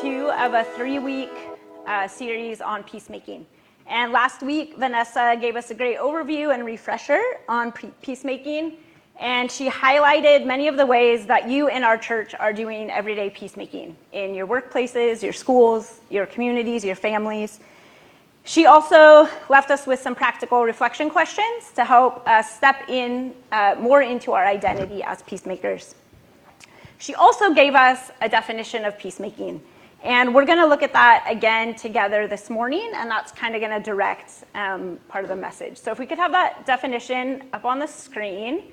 two of a three week uh, series on peacemaking. And last week, Vanessa gave us a great overview and refresher on peacemaking. And she highlighted many of the ways that you in our church are doing everyday peacemaking in your workplaces, your schools, your communities, your families. She also left us with some practical reflection questions to help us step in uh, more into our identity as peacemakers. She also gave us a definition of peacemaking. And we're going to look at that again together this morning, and that's kind of going to direct um, part of the message. So, if we could have that definition up on the screen.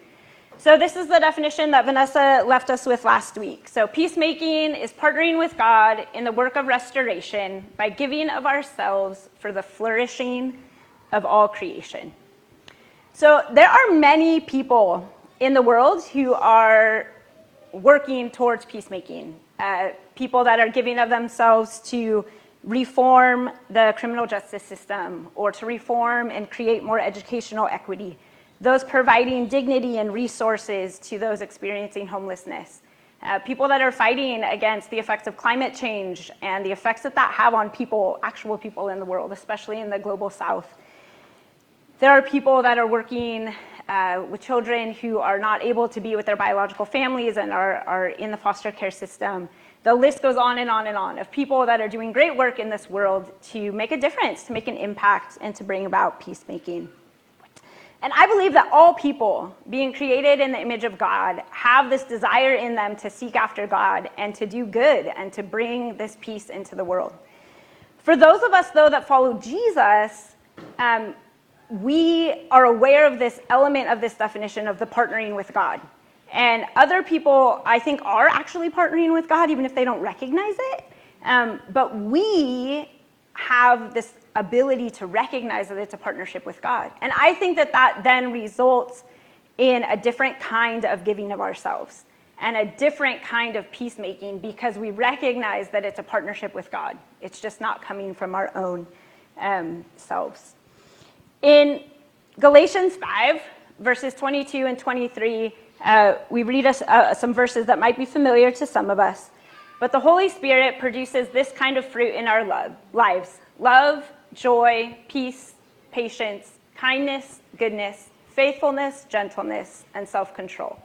So, this is the definition that Vanessa left us with last week. So, peacemaking is partnering with God in the work of restoration by giving of ourselves for the flourishing of all creation. So, there are many people in the world who are working towards peacemaking, uh, people that are giving of themselves to reform the criminal justice system or to reform and create more educational equity, those providing dignity and resources to those experiencing homelessness. Uh, people that are fighting against the effects of climate change and the effects that that have on people, actual people in the world, especially in the global south. There are people that are working uh, with children who are not able to be with their biological families and are, are in the foster care system. The list goes on and on and on of people that are doing great work in this world to make a difference, to make an impact, and to bring about peacemaking. And I believe that all people, being created in the image of God, have this desire in them to seek after God and to do good and to bring this peace into the world. For those of us, though, that follow Jesus, um, we are aware of this element of this definition of the partnering with God. And other people, I think, are actually partnering with God, even if they don't recognize it. Um, but we have this ability to recognize that it's a partnership with God. And I think that that then results in a different kind of giving of ourselves and a different kind of peacemaking because we recognize that it's a partnership with God. It's just not coming from our own um, selves. In Galatians 5, verses 22 and 23, uh, we read us, uh, some verses that might be familiar to some of us. But the Holy Spirit produces this kind of fruit in our love, lives love, joy, peace, patience, kindness, goodness, faithfulness, gentleness, and self control.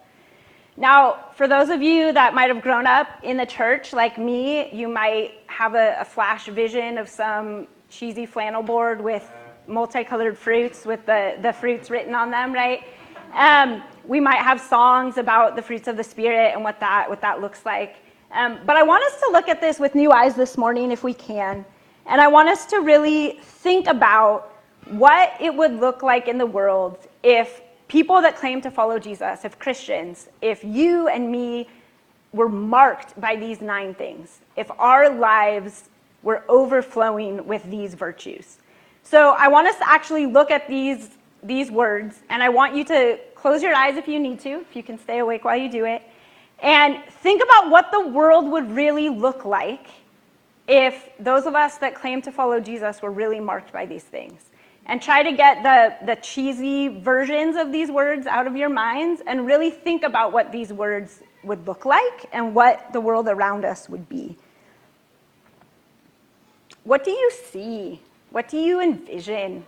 Now, for those of you that might have grown up in the church like me, you might have a, a flash vision of some cheesy flannel board with multicolored fruits with the, the fruits written on them, right? Um, we might have songs about the fruits of the Spirit and what that, what that looks like. Um, but I want us to look at this with new eyes this morning if we can. And I want us to really think about what it would look like in the world if people that claim to follow Jesus, if Christians, if you and me were marked by these nine things, if our lives were overflowing with these virtues. So I want us to actually look at these, these words, and I want you to close your eyes if you need to, if you can stay awake while you do it, and think about what the world would really look like if those of us that claim to follow Jesus were really marked by these things. And try to get the, the cheesy versions of these words out of your minds and really think about what these words would look like and what the world around us would be. What do you see what do you envision?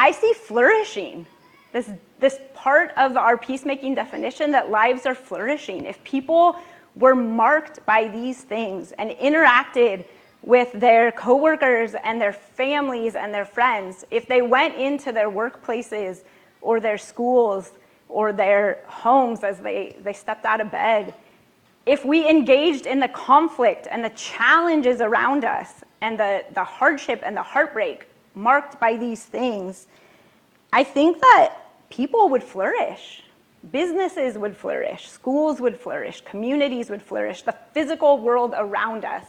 I see flourishing. This, this part of our peacemaking definition that lives are flourishing. If people were marked by these things and interacted with their coworkers and their families and their friends, if they went into their workplaces or their schools or their homes as they, they stepped out of bed, if we engaged in the conflict and the challenges around us and the, the hardship and the heartbreak marked by these things, I think that people would flourish. Businesses would flourish, schools would flourish, communities would flourish, the physical world around us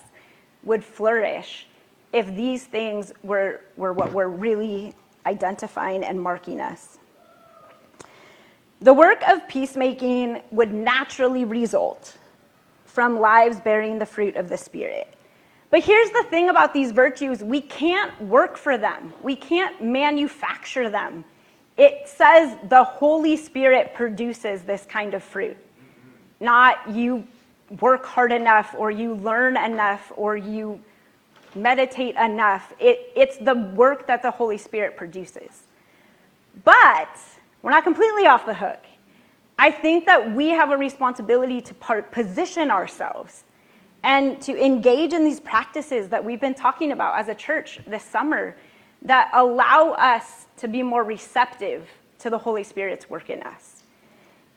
would flourish if these things were, were what were really identifying and marking us. The work of peacemaking would naturally result from lives bearing the fruit of the Spirit. But here's the thing about these virtues we can't work for them, we can't manufacture them. It says the Holy Spirit produces this kind of fruit, not you work hard enough or you learn enough or you meditate enough. It, it's the work that the Holy Spirit produces. But we're not completely off the hook. I think that we have a responsibility to part, position ourselves and to engage in these practices that we've been talking about as a church this summer that allow us to be more receptive to the Holy Spirit's work in us.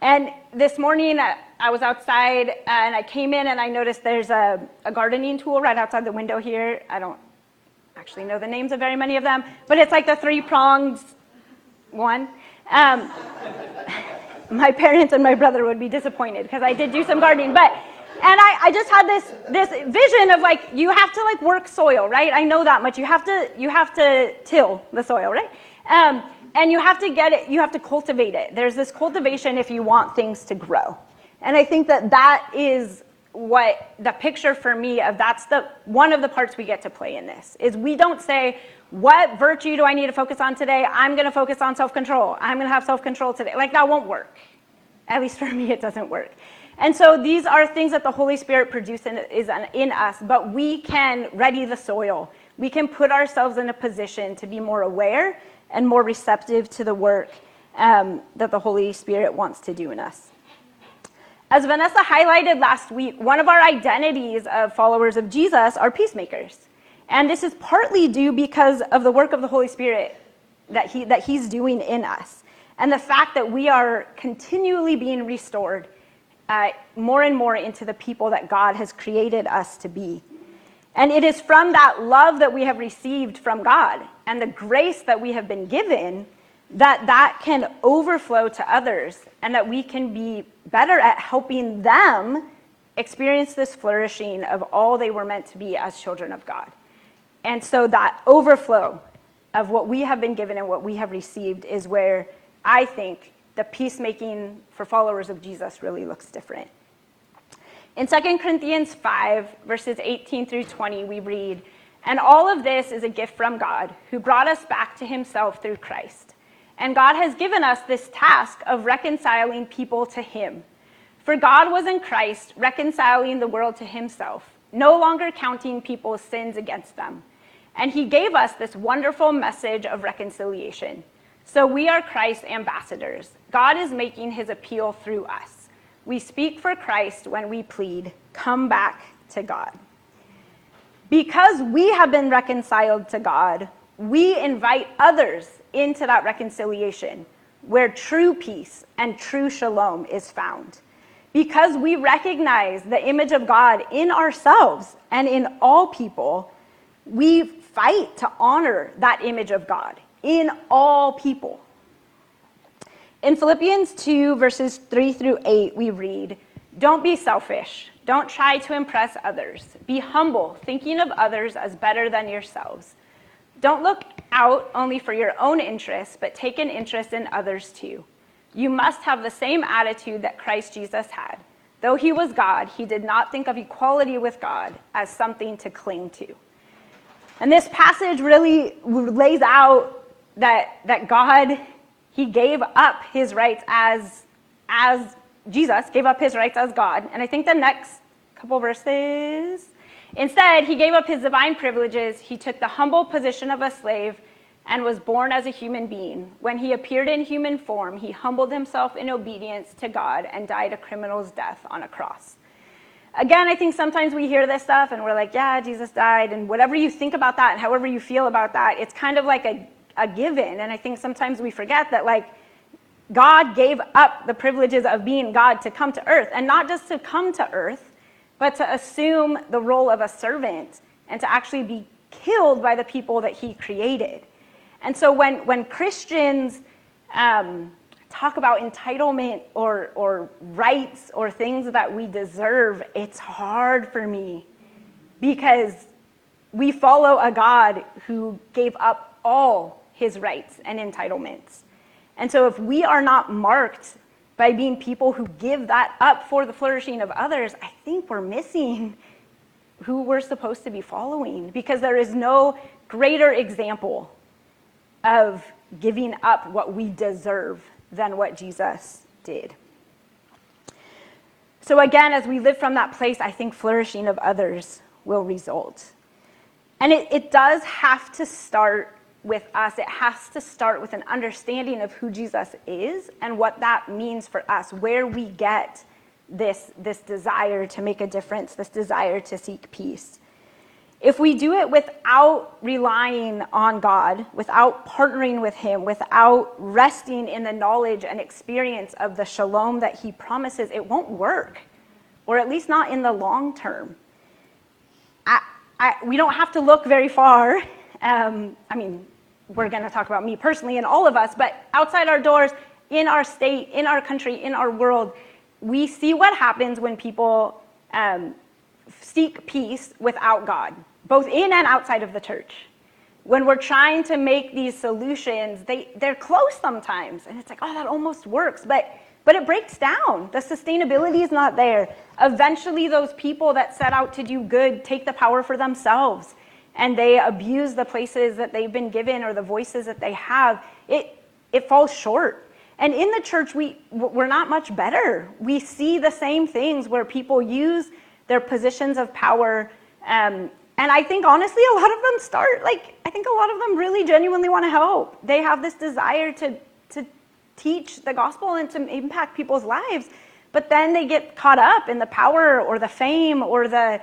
And this morning, uh, I was outside and I came in and I noticed there's a, a gardening tool right outside the window here. I don't actually know the names of very many of them, but it's like the three prongs one. Um, my parents and my brother would be disappointed because I did do some gardening, but and I, I just had this this vision of like you have to like work soil, right? I know that much. You have to you have to till the soil, right? Um, and you have to get it. You have to cultivate it. There's this cultivation if you want things to grow, and I think that that is what the picture for me of that's the one of the parts we get to play in this is we don't say what virtue do I need to focus on today? I'm going to focus on self control. I'm going to have self control today. Like, that won't work. At least for me, it doesn't work. And so these are things that the Holy Spirit produces in, is in us, but we can ready the soil. We can put ourselves in a position to be more aware and more receptive to the work um, that the Holy Spirit wants to do in us. As Vanessa highlighted last week, one of our identities of followers of Jesus are peacemakers. And this is partly due because of the work of the Holy Spirit that, he, that He's doing in us. And the fact that we are continually being restored uh, more and more into the people that God has created us to be. And it is from that love that we have received from God and the grace that we have been given that that can overflow to others and that we can be better at helping them experience this flourishing of all they were meant to be as children of God. And so that overflow of what we have been given and what we have received is where I think the peacemaking for followers of Jesus really looks different. In 2 Corinthians 5, verses 18 through 20, we read, And all of this is a gift from God, who brought us back to himself through Christ. And God has given us this task of reconciling people to him. For God was in Christ, reconciling the world to himself, no longer counting people's sins against them. And he gave us this wonderful message of reconciliation. So we are Christ's ambassadors. God is making his appeal through us. We speak for Christ when we plead, come back to God. Because we have been reconciled to God, we invite others into that reconciliation where true peace and true shalom is found. Because we recognize the image of God in ourselves and in all people, we fight to honor that image of God in all people. In Philippians 2, verses 3 through 8, we read, Don't be selfish. Don't try to impress others. Be humble, thinking of others as better than yourselves. Don't look out only for your own interests, but take an interest in others too. You must have the same attitude that Christ Jesus had. Though he was God, he did not think of equality with God as something to cling to. And this passage really lays out that, that God, he gave up his rights as, as Jesus gave up his rights as God. And I think the next couple verses, instead, he gave up his divine privileges. He took the humble position of a slave and was born as a human being. When he appeared in human form, he humbled himself in obedience to God and died a criminal's death on a cross. Again, I think sometimes we hear this stuff and we're like, yeah, Jesus died, and whatever you think about that and however you feel about that, it's kind of like a, a given. And I think sometimes we forget that, like, God gave up the privileges of being God to come to earth, and not just to come to earth, but to assume the role of a servant and to actually be killed by the people that he created. And so when, when Christians, um, talk about entitlement or, or rights or things that we deserve, it's hard for me because we follow a God who gave up all his rights and entitlements. And so if we are not marked by being people who give that up for the flourishing of others, I think we're missing who we're supposed to be following because there is no greater example of giving up what we deserve than what Jesus did. So, again, as we live from that place, I think flourishing of others will result. And it, it does have to start with us. It has to start with an understanding of who Jesus is and what that means for us, where we get this, this desire to make a difference, this desire to seek peace. If we do it without relying on God, without partnering with Him, without resting in the knowledge and experience of the shalom that He promises, it won't work, or at least not in the long term. I, I, we don't have to look very far. Um, I mean, we're going to talk about me personally and all of us, but outside our doors, in our state, in our country, in our world, we see what happens when people um, seek peace without God, both in and outside of the church. When we're trying to make these solutions, they, they're close sometimes. And it's like, oh, that almost works. But, but it breaks down. The sustainability is not there. Eventually, those people that set out to do good take the power for themselves and they abuse the places that they've been given or the voices that they have. It, it falls short. And in the church, we, we're not much better. We see the same things where people use their positions of power. Um, and I think, honestly, a lot of them start, like, I think a lot of them really genuinely want to help. They have this desire to, to teach the gospel and to impact people's lives. But then they get caught up in the power or the fame or the,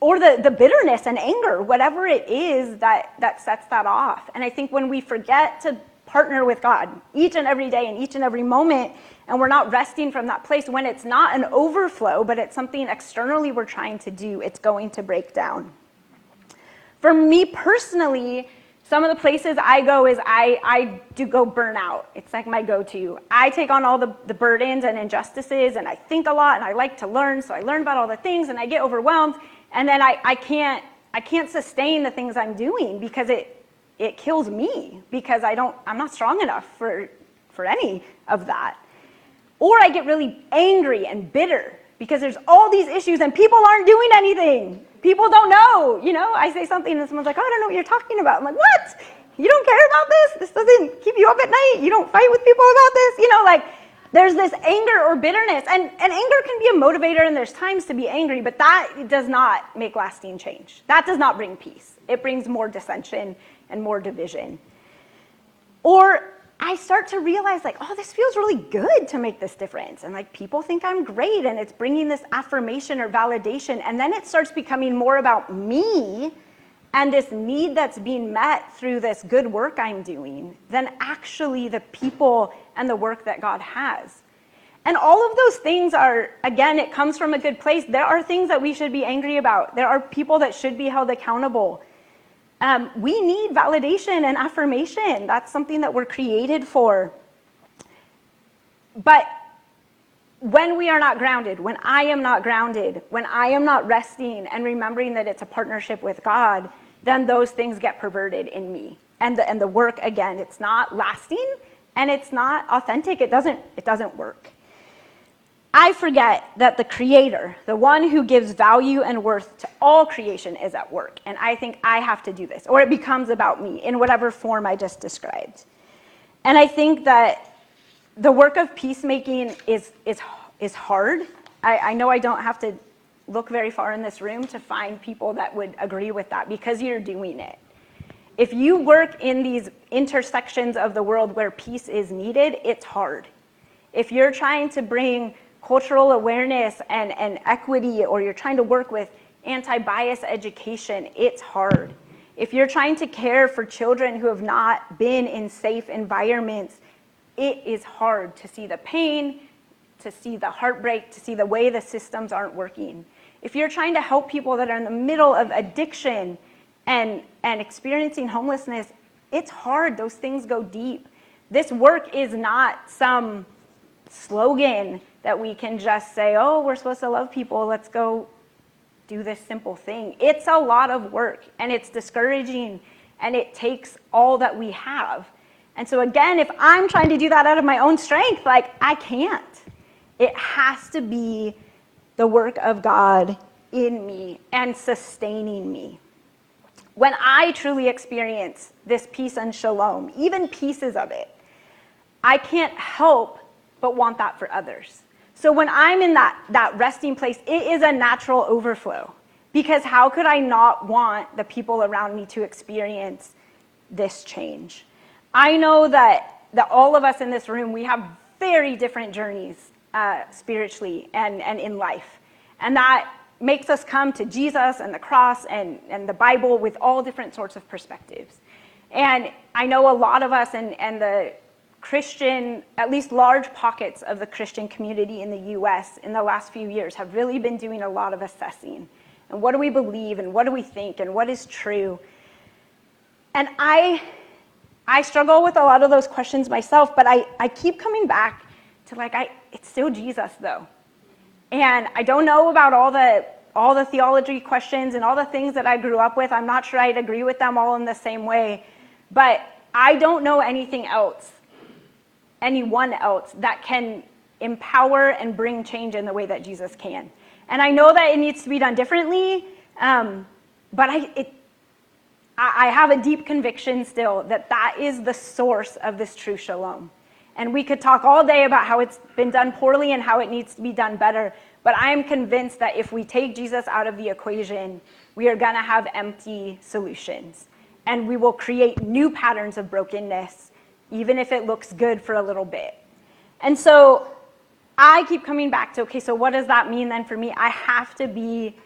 or the, the bitterness and anger, whatever it is that, that sets that off. And I think when we forget to partner with God each and every day and each and every moment, and we're not resting from that place, when it's not an overflow, but it's something externally we're trying to do, it's going to break down. For me personally, some of the places I go is I, I do go burnout. It's like my go to. I take on all the, the burdens and injustices, and I think a lot, and I like to learn, so I learn about all the things, and I get overwhelmed, and then I, I, can't, I can't sustain the things I'm doing because it, it kills me because I don't, I'm not strong enough for, for any of that. Or I get really angry and bitter because there's all these issues and people aren't doing anything. People don't know. You know, I say something and someone's like, oh, I don't know what you're talking about. I'm like, what? You don't care about this? This doesn't keep you up at night? You don't fight with people about this? You know, like, there's this anger or bitterness. And, and anger can be a motivator and there's times to be angry, but that does not make lasting change. That does not bring peace. It brings more dissension and more division. Or I start to realize, like, oh, this feels really good to make this difference. And like, people think I'm great, and it's bringing this affirmation or validation. And then it starts becoming more about me and this need that's being met through this good work I'm doing than actually the people and the work that God has. And all of those things are, again, it comes from a good place. There are things that we should be angry about, there are people that should be held accountable. Um, we need validation and affirmation. That's something that we're created for. But when we are not grounded, when I am not grounded, when I am not resting and remembering that it's a partnership with God, then those things get perverted in me. And the, and the work, again, it's not lasting and it's not authentic. It doesn't, it doesn't work. I forget that the creator, the one who gives value and worth to all creation, is at work. And I think I have to do this, or it becomes about me in whatever form I just described. And I think that the work of peacemaking is, is, is hard. I, I know I don't have to look very far in this room to find people that would agree with that because you're doing it. If you work in these intersections of the world where peace is needed, it's hard. If you're trying to bring cultural awareness and, and equity, or you're trying to work with anti bias education, it's hard. If you're trying to care for children who have not been in safe environments, it is hard to see the pain, to see the heartbreak, to see the way the systems aren't working. If you're trying to help people that are in the middle of addiction and, and experiencing homelessness, it's hard. Those things go deep. This work is not some slogan that we can just say, oh, we're supposed to love people, let's go do this simple thing. It's a lot of work and it's discouraging and it takes all that we have. And so, again, if I'm trying to do that out of my own strength, like I can't. It has to be the work of God in me and sustaining me. When I truly experience this peace and shalom, even pieces of it, I can't help but want that for others. So when I'm in that, that resting place, it is a natural overflow. Because how could I not want the people around me to experience this change? I know that, that all of us in this room, we have very different journeys uh, spiritually and, and in life. And that makes us come to Jesus and the cross and, and the Bible with all different sorts of perspectives. And I know a lot of us and, and the Christian, at least large pockets of the Christian community in the US in the last few years have really been doing a lot of assessing. And what do we believe and what do we think and what is true? And I, I struggle with a lot of those questions myself, but I, I keep coming back to like, I, it's still Jesus though. And I don't know about all the all the theology questions and all the things that I grew up with. I'm not sure I'd agree with them all in the same way, but I don't know anything else, anyone else that can empower and bring change in the way that Jesus can. And I know that it needs to be done differently, um, but I, it, I have a deep conviction still that that is the source of this true shalom. And we could talk all day about how it's been done poorly and how it needs to be done better. But I am convinced that if we take Jesus out of the equation, we are going to have empty solutions. And we will create new patterns of brokenness, even if it looks good for a little bit. And so I keep coming back to okay, so what does that mean then for me? I have to be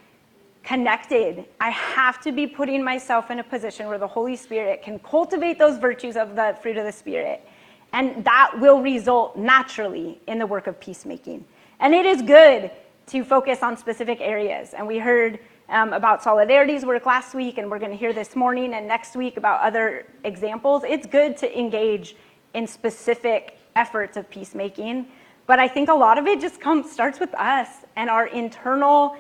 connected. I have to be putting myself in a position where the Holy Spirit can cultivate those virtues of the fruit of the Spirit and that will result naturally in the work of peacemaking. And it is good to focus on specific areas. And we heard um, about Solidarity's work last week, and we're going to hear this morning and next week about other examples. It's good to engage in specific efforts of peacemaking. But I think a lot of it just comes starts with us and our internal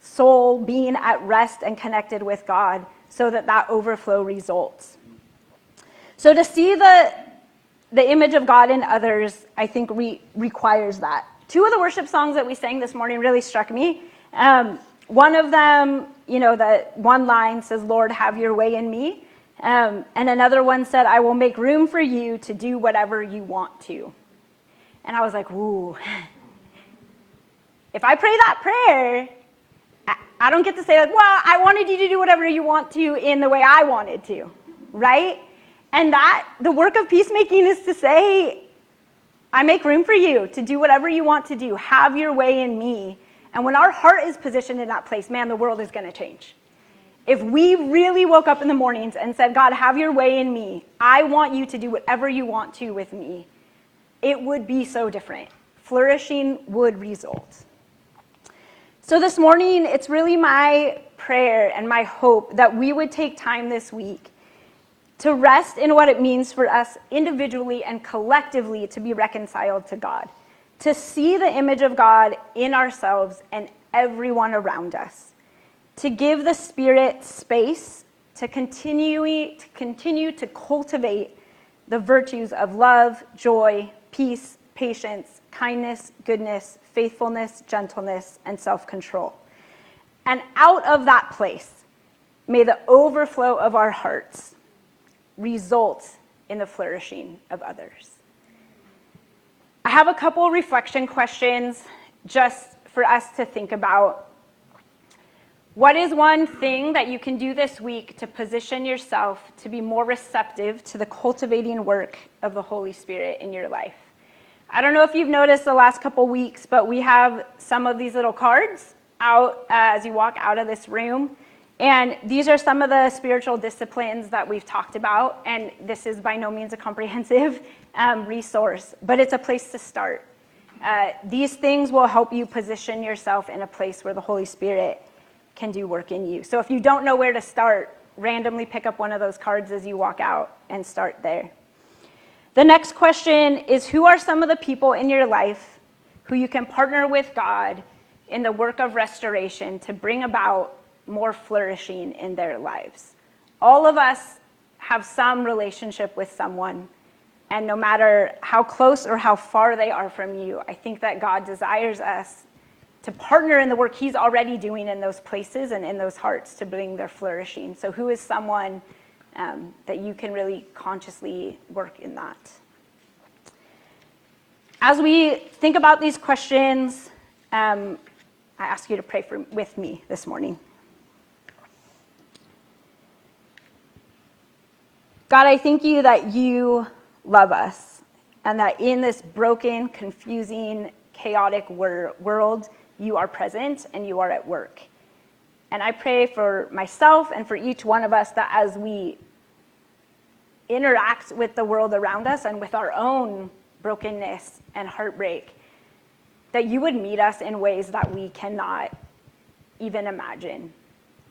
soul being at rest and connected with God so that that overflow results. So to see the the image of God in others, I think, re- requires that. Two of the worship songs that we sang this morning really struck me. Um, one of them, you know, the one line says, Lord, have your way in me. Um, and another one said, I will make room for you to do whatever you want to. And I was like, ooh. If I pray that prayer, I, I don't get to say, like, well, I wanted you to do whatever you want to in the way I wanted to, right? And that, the work of peacemaking is to say, I make room for you to do whatever you want to do. Have your way in me. And when our heart is positioned in that place, man, the world is going to change. If we really woke up in the mornings and said, God, have your way in me, I want you to do whatever you want to with me, it would be so different. Flourishing would result. So this morning, it's really my prayer and my hope that we would take time this week to rest in what it means for us individually and collectively to be reconciled to God, to see the image of God in ourselves and everyone around us, to give the Spirit space to continue to, continue to cultivate the virtues of love, joy, peace, patience, kindness, goodness, faithfulness, gentleness, and self control. And out of that place, may the overflow of our hearts result in the flourishing of others. I have a couple reflection questions just for us to think about. What is one thing that you can do this week to position yourself to be more receptive to the cultivating work of the Holy Spirit in your life? I don't know if you've noticed the last couple weeks, but we have some of these little cards out uh, as you walk out of this room. And these are some of the spiritual disciplines that we've talked about, and this is by no means a comprehensive um, resource, but it's a place to start. Uh, these things will help you position yourself in a place where the Holy Spirit can do work in you. So if you don't know where to start, randomly pick up one of those cards as you walk out and start there. The next question is Who are some of the people in your life who you can partner with God in the work of restoration to bring about more flourishing in their lives. All of us have some relationship with someone, and no matter how close or how far they are from you, I think that God desires us to partner in the work He's already doing in those places and in those hearts to bring their flourishing. So, who is someone um, that you can really consciously work in that? as we think about these questions, um, I ask you to pray for, with me this morning. God, I thank you that you love us and that in this broken, confusing, chaotic wor- world, you are present and you are at work. And I pray for myself and for each one of us that as we interact with the world around us and with our own brokenness and heartbreak, that you would meet us in ways that we cannot even imagine.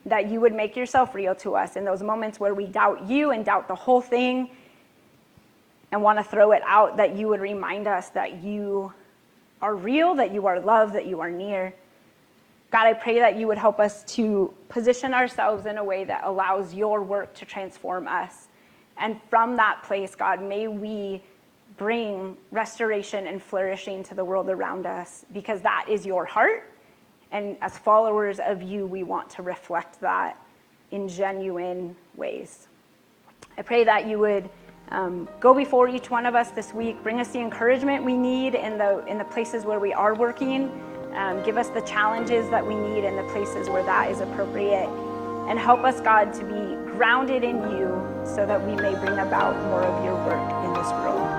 That you would make yourself real to us in those moments where we doubt you and doubt the whole thing and want to throw it out, that you would remind us that you are real, that you are loved, that you are near. God, I pray that you would help us to position ourselves in a way that allows your work to transform us. And from that place, God, may we bring restoration and flourishing to the world around us because that is your heart. And as followers of you, we want to reflect that in genuine ways. I pray that you would um, go before each one of us this week, bring us the encouragement we need in the, in the places where we are working, um, give us the challenges that we need in the places where that is appropriate, and help us, God, to be grounded in you so that we may bring about more of your work in this world.